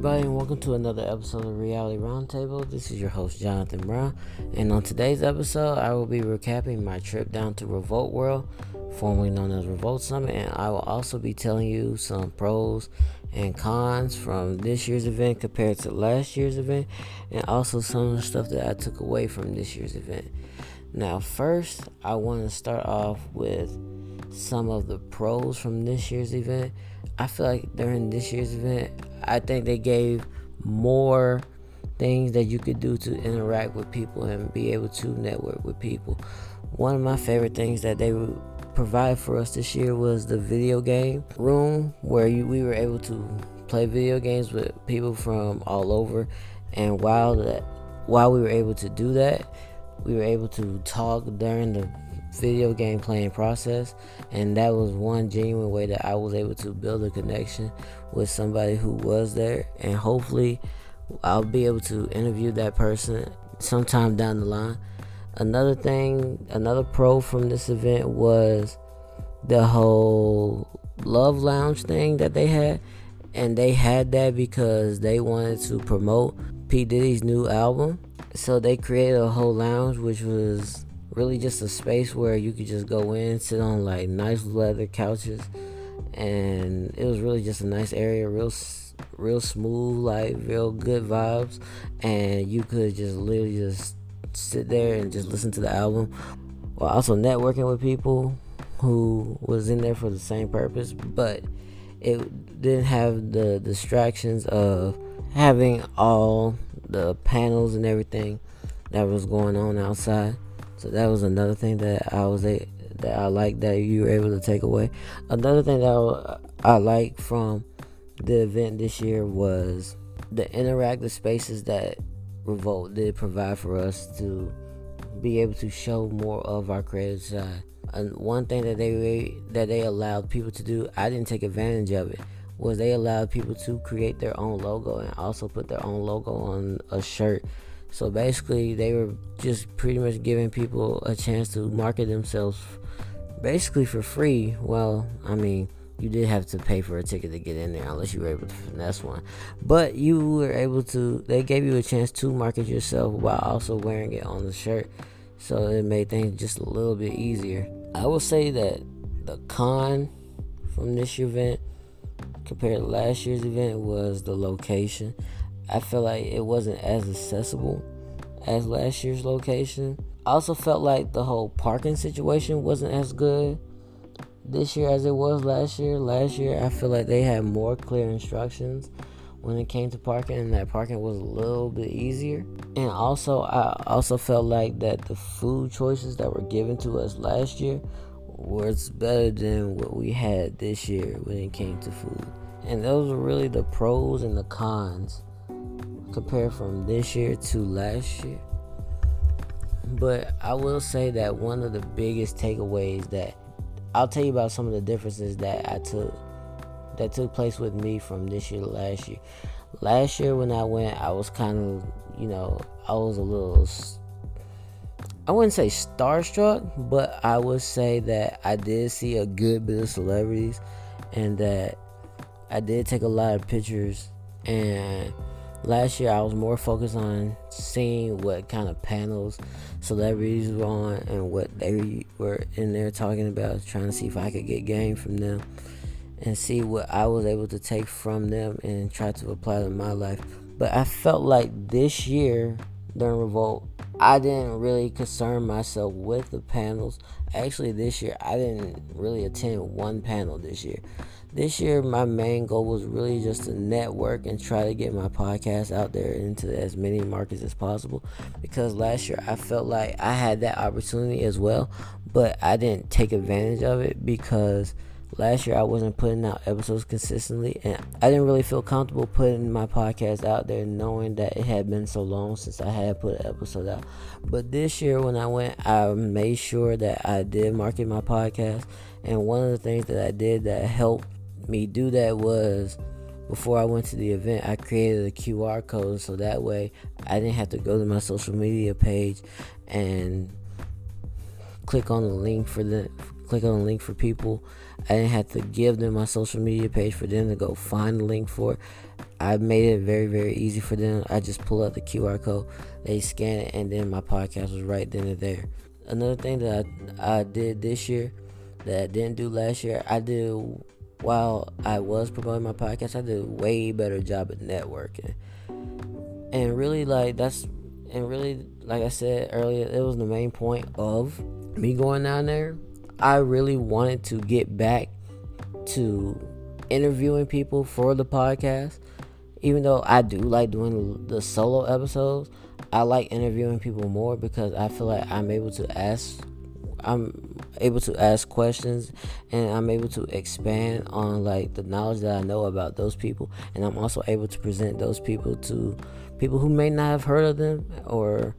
Everybody, and welcome to another episode of Reality Roundtable. This is your host, Jonathan Brown, and on today's episode, I will be recapping my trip down to Revolt World, formerly known as Revolt Summit, and I will also be telling you some pros and cons from this year's event compared to last year's event, and also some of the stuff that I took away from this year's event. Now, first, I want to start off with some of the pros from this year's event. I feel like during this year's event, I think they gave more things that you could do to interact with people and be able to network with people. One of my favorite things that they would provide for us this year was the video game room where you, we were able to play video games with people from all over and while that while we were able to do that we were able to talk during the video game playing process and that was one genuine way that I was able to build a connection with somebody who was there and hopefully I'll be able to interview that person sometime down the line. Another thing, another pro from this event was the whole love lounge thing that they had and they had that because they wanted to promote P Diddy's new album. So they created a whole lounge which was really just a space where you could just go in, sit on like nice leather couches, and it was really just a nice area, real, real smooth, like real good vibes, and you could just literally just sit there and just listen to the album, while also networking with people who was in there for the same purpose, but it didn't have the distractions of having all the panels and everything that was going on outside. So that was another thing that I was a that I like that you were able to take away. Another thing that I, I like from the event this year was the interactive spaces that Revolt did provide for us to be able to show more of our creative side. And one thing that they that they allowed people to do, I didn't take advantage of it, was they allowed people to create their own logo and also put their own logo on a shirt so basically, they were just pretty much giving people a chance to market themselves basically for free. Well, I mean, you did have to pay for a ticket to get in there unless you were able to finesse one. But you were able to, they gave you a chance to market yourself while also wearing it on the shirt. So it made things just a little bit easier. I will say that the con from this event compared to last year's event was the location. I feel like it wasn't as accessible as last year's location. I also felt like the whole parking situation wasn't as good this year as it was last year. Last year, I feel like they had more clear instructions when it came to parking, and that parking was a little bit easier. And also, I also felt like that the food choices that were given to us last year was better than what we had this year when it came to food. And those were really the pros and the cons compared from this year to last year. But I will say that one of the biggest takeaways that I'll tell you about some of the differences that I took that took place with me from this year to last year. Last year when I went, I was kind of, you know, I was a little I wouldn't say starstruck, but I would say that I did see a good bit of celebrities and that I did take a lot of pictures and Last year, I was more focused on seeing what kind of panels celebrities were on and what they were in there talking about, trying to see if I could get game from them and see what I was able to take from them and try to apply to my life. But I felt like this year during Revolt, I didn't really concern myself with the panels. Actually, this year, I didn't really attend one panel this year this year my main goal was really just to network and try to get my podcast out there into as many markets as possible because last year I felt like I had that opportunity as well but I didn't take advantage of it because last year I wasn't putting out episodes consistently and I didn't really feel comfortable putting my podcast out there knowing that it had been so long since I had put an episode out. But this year when I went I made sure that I did market my podcast and one of the things that I did that helped me do that was before I went to the event, I created a QR code so that way I didn't have to go to my social media page and click on the link for the click on a link for people. I didn't have to give them my social media page for them to go find the link for. I made it very, very easy for them. I just pull up the QR code, they scan it, and then my podcast was right then and there. Another thing that I, I did this year that I didn't do last year, I did while I was promoting my podcast, I did a way better job at networking. And really, like, that's, and really, like I said earlier, it was the main point of me going down there. I really wanted to get back to interviewing people for the podcast. Even though I do like doing the solo episodes, I like interviewing people more because I feel like I'm able to ask I'm able to ask questions and I'm able to expand on like the knowledge that I know about those people. And I'm also able to present those people to people who may not have heard of them or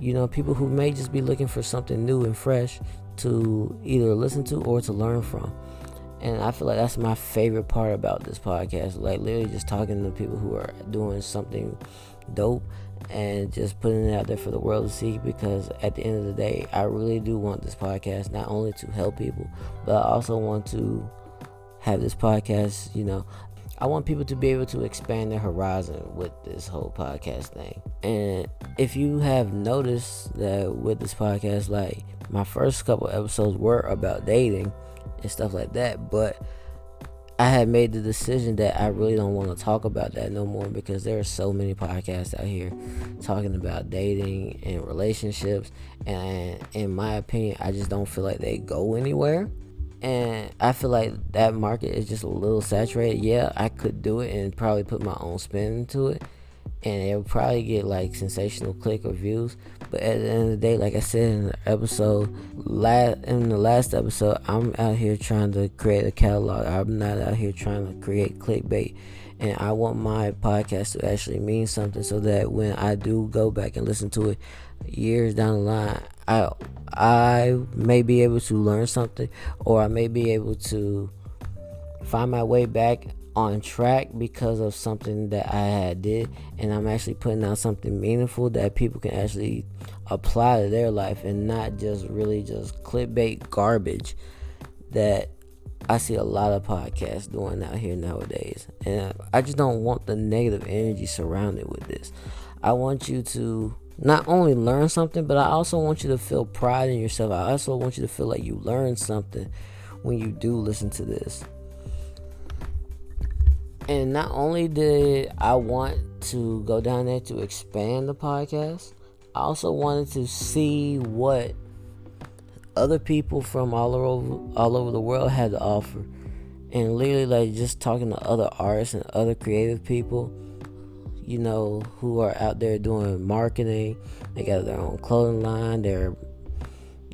you know people who may just be looking for something new and fresh to either listen to or to learn from and I feel like that's my favorite part about this podcast. Like literally just talking to people who are doing something dope and just putting it out there for the world to see because at the end of the day, I really do want this podcast not only to help people, but I also want to have this podcast, you know, I want people to be able to expand their horizon with this whole podcast thing. And if you have noticed that with this podcast, like my first couple episodes were about dating, and stuff like that. But I had made the decision that I really don't want to talk about that no more because there are so many podcasts out here talking about dating and relationships. And in my opinion, I just don't feel like they go anywhere. And I feel like that market is just a little saturated. Yeah, I could do it and probably put my own spin into it and it will probably get like sensational click or views. But at the end of the day, like I said in the episode, last in the last episode, I'm out here trying to create a catalog. I'm not out here trying to create clickbait. And I want my podcast to actually mean something, so that when I do go back and listen to it years down the line, I I may be able to learn something, or I may be able to find my way back on track because of something that I had did and I'm actually putting out something meaningful that people can actually apply to their life and not just really just clickbait garbage that I see a lot of podcasts doing out here nowadays. And I just don't want the negative energy surrounded with this. I want you to not only learn something, but I also want you to feel pride in yourself. I also want you to feel like you learned something when you do listen to this. And not only did I want to go down there to expand the podcast, I also wanted to see what other people from all over all over the world had to offer. And literally like just talking to other artists and other creative people, you know, who are out there doing marketing. They got their own clothing line, they're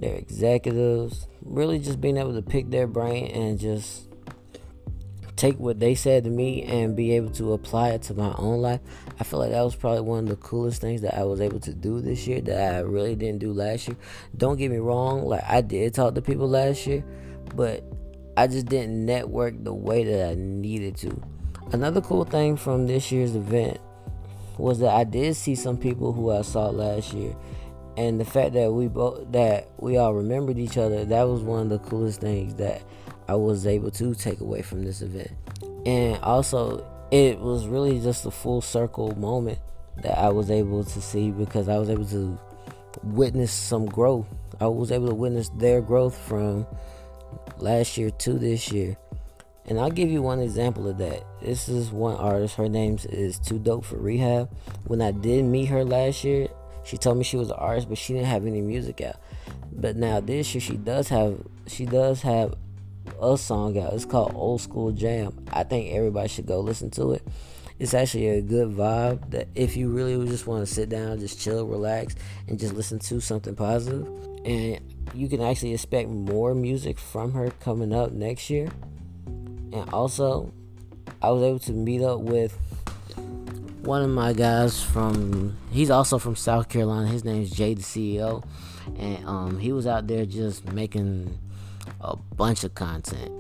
they're executives. Really just being able to pick their brain and just take what they said to me and be able to apply it to my own life. I feel like that was probably one of the coolest things that I was able to do this year that I really didn't do last year. Don't get me wrong, like I did talk to people last year, but I just didn't network the way that I needed to. Another cool thing from this year's event was that I did see some people who I saw last year and the fact that we both that we all remembered each other that was one of the coolest things that I was able to take away from this event. And also, it was really just a full circle moment that I was able to see because I was able to witness some growth. I was able to witness their growth from last year to this year. And I'll give you one example of that. This is one artist. Her name is Too Dope for Rehab. When I did meet her last year, she told me she was an artist, but she didn't have any music out. But now this year she does have she does have a song out. It's called Old School Jam. I think everybody should go listen to it. It's actually a good vibe that if you really just want to sit down, just chill, relax, and just listen to something positive. And you can actually expect more music from her coming up next year. And also, I was able to meet up with one of my guys from he's also from South Carolina. His name is Jay the CEO. And um, he was out there just making a bunch of content.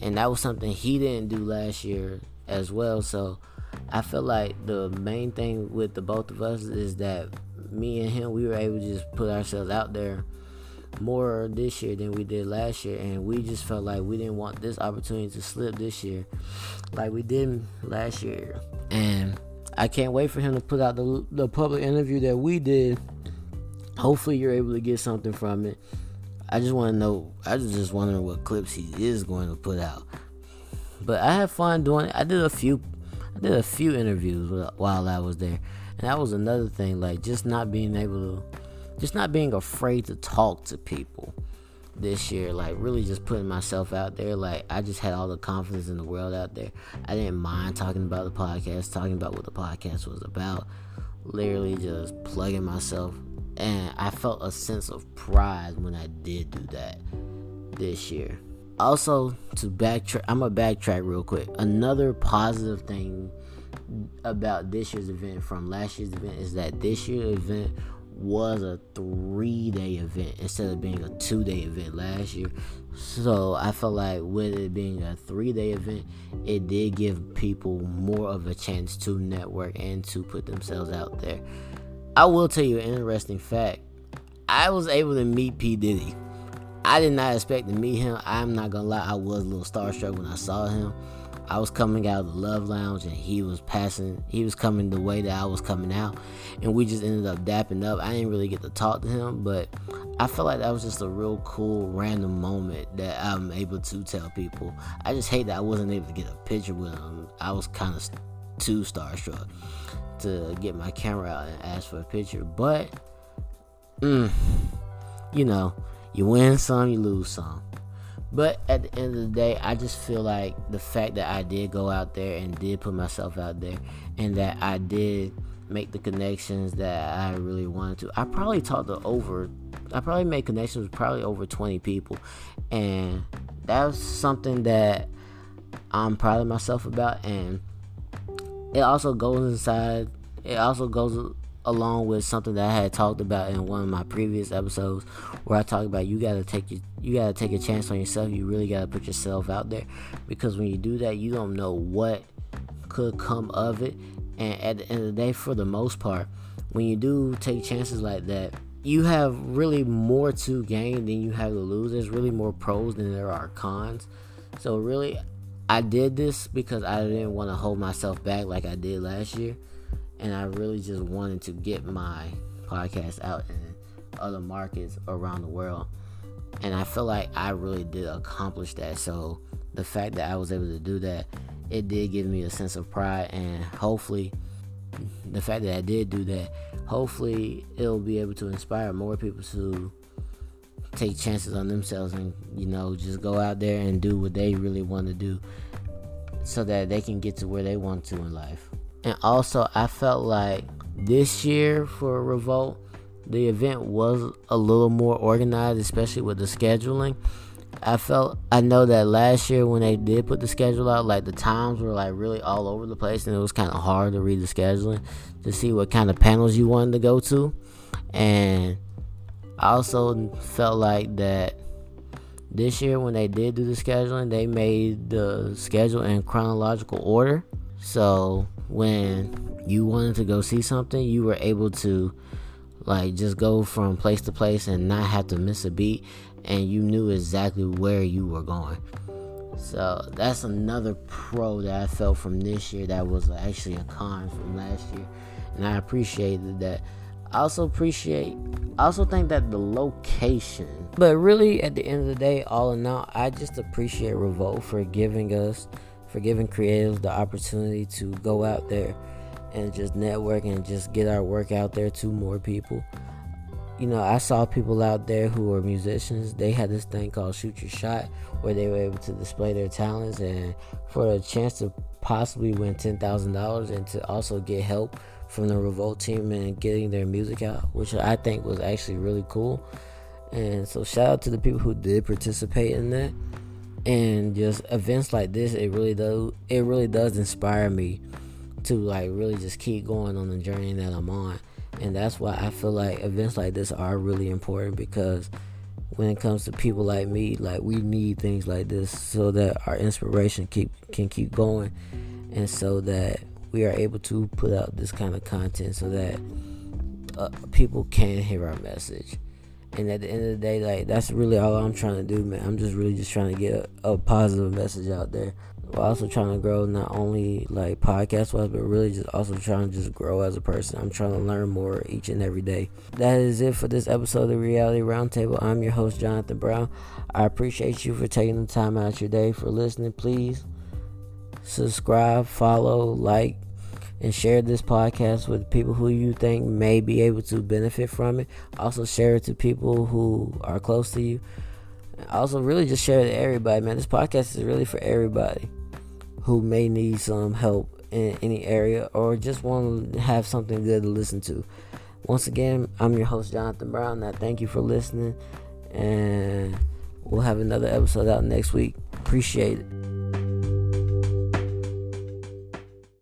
And that was something he didn't do last year as well. So I feel like the main thing with the both of us is that me and him, we were able to just put ourselves out there more this year than we did last year, and we just felt like we didn't want this opportunity to slip this year, like we did last year. And I can't wait for him to put out the the public interview that we did. Hopefully, you're able to get something from it. I just want to know. I was just wondering what clips he is going to put out. But I had fun doing it. I did a few. I did a few interviews while I was there, and that was another thing. Like just not being able to just not being afraid to talk to people this year like really just putting myself out there like i just had all the confidence in the world out there i didn't mind talking about the podcast talking about what the podcast was about literally just plugging myself and i felt a sense of pride when i did do that this year also to backtrack i'm gonna backtrack real quick another positive thing about this year's event from last year's event is that this year's event was a three day event instead of being a two day event last year. So I felt like with it being a three day event, it did give people more of a chance to network and to put themselves out there. I will tell you an interesting fact. I was able to meet P. Diddy. I did not expect to meet him. I'm not gonna lie, I was a little starstruck when I saw him. I was coming out of the Love Lounge and he was passing, he was coming the way that I was coming out. And we just ended up dapping up. I didn't really get to talk to him, but I felt like that was just a real cool random moment that I'm able to tell people. I just hate that I wasn't able to get a picture with him. I was kind of too starstruck to get my camera out and ask for a picture. But, mm, you know, you win some, you lose some. But at the end of the day, I just feel like the fact that I did go out there and did put myself out there and that I did make the connections that I really wanted to. I probably talked to over I probably made connections with probably over 20 people. And that was something that I'm proud of myself about and it also goes inside it also goes along with something that I had talked about in one of my previous episodes where I talked about you gotta take you gotta take a chance on yourself. You really gotta put yourself out there because when you do that, you don't know what could come of it. And at the end of the day, for the most part, when you do take chances like that, you have really more to gain than you have to lose. There's really more pros than there are cons. So really, I did this because I didn't want to hold myself back like I did last year and I really just wanted to get my podcast out in other markets around the world. And I feel like I really did accomplish that. So the fact that I was able to do that, it did give me a sense of pride and hopefully the fact that I did do that, hopefully it'll be able to inspire more people to take chances on themselves and you know just go out there and do what they really want to do so that they can get to where they want to in life. And also, I felt like this year for Revolt, the event was a little more organized, especially with the scheduling. I felt I know that last year when they did put the schedule out, like the times were like really all over the place, and it was kind of hard to read the scheduling to see what kind of panels you wanted to go to. And I also felt like that this year when they did do the scheduling, they made the schedule in chronological order. So when you wanted to go see something, you were able to like just go from place to place and not have to miss a beat and you knew exactly where you were going. So that's another pro that I felt from this year that was actually a con from last year. And I appreciated that. I also appreciate I also think that the location. But really at the end of the day, all in all, I just appreciate Revolt for giving us for giving creatives the opportunity to go out there and just network and just get our work out there to more people. You know, I saw people out there who were musicians. They had this thing called Shoot Your Shot where they were able to display their talents and for a chance to possibly win $10,000 and to also get help from the Revolt team and getting their music out, which I think was actually really cool. And so, shout out to the people who did participate in that and just events like this it really does it really does inspire me to like really just keep going on the journey that I'm on and that's why I feel like events like this are really important because when it comes to people like me like we need things like this so that our inspiration keep can keep going and so that we are able to put out this kind of content so that uh, people can hear our message And at the end of the day, like that's really all I'm trying to do, man. I'm just really just trying to get a, a positive message out there. Also trying to grow not only like podcast wise, but really just also trying to just grow as a person. I'm trying to learn more each and every day. That is it for this episode of Reality Roundtable. I'm your host, Jonathan Brown. I appreciate you for taking the time out your day for listening. Please subscribe, follow, like, and share this podcast with people who you think may be able to benefit from it. Also, share it to people who are close to you. Also, really just share it to everybody, man. This podcast is really for everybody who may need some help in any area or just want to have something good to listen to. Once again, I'm your host, Jonathan Brown. I thank you for listening, and we'll have another episode out next week. Appreciate it.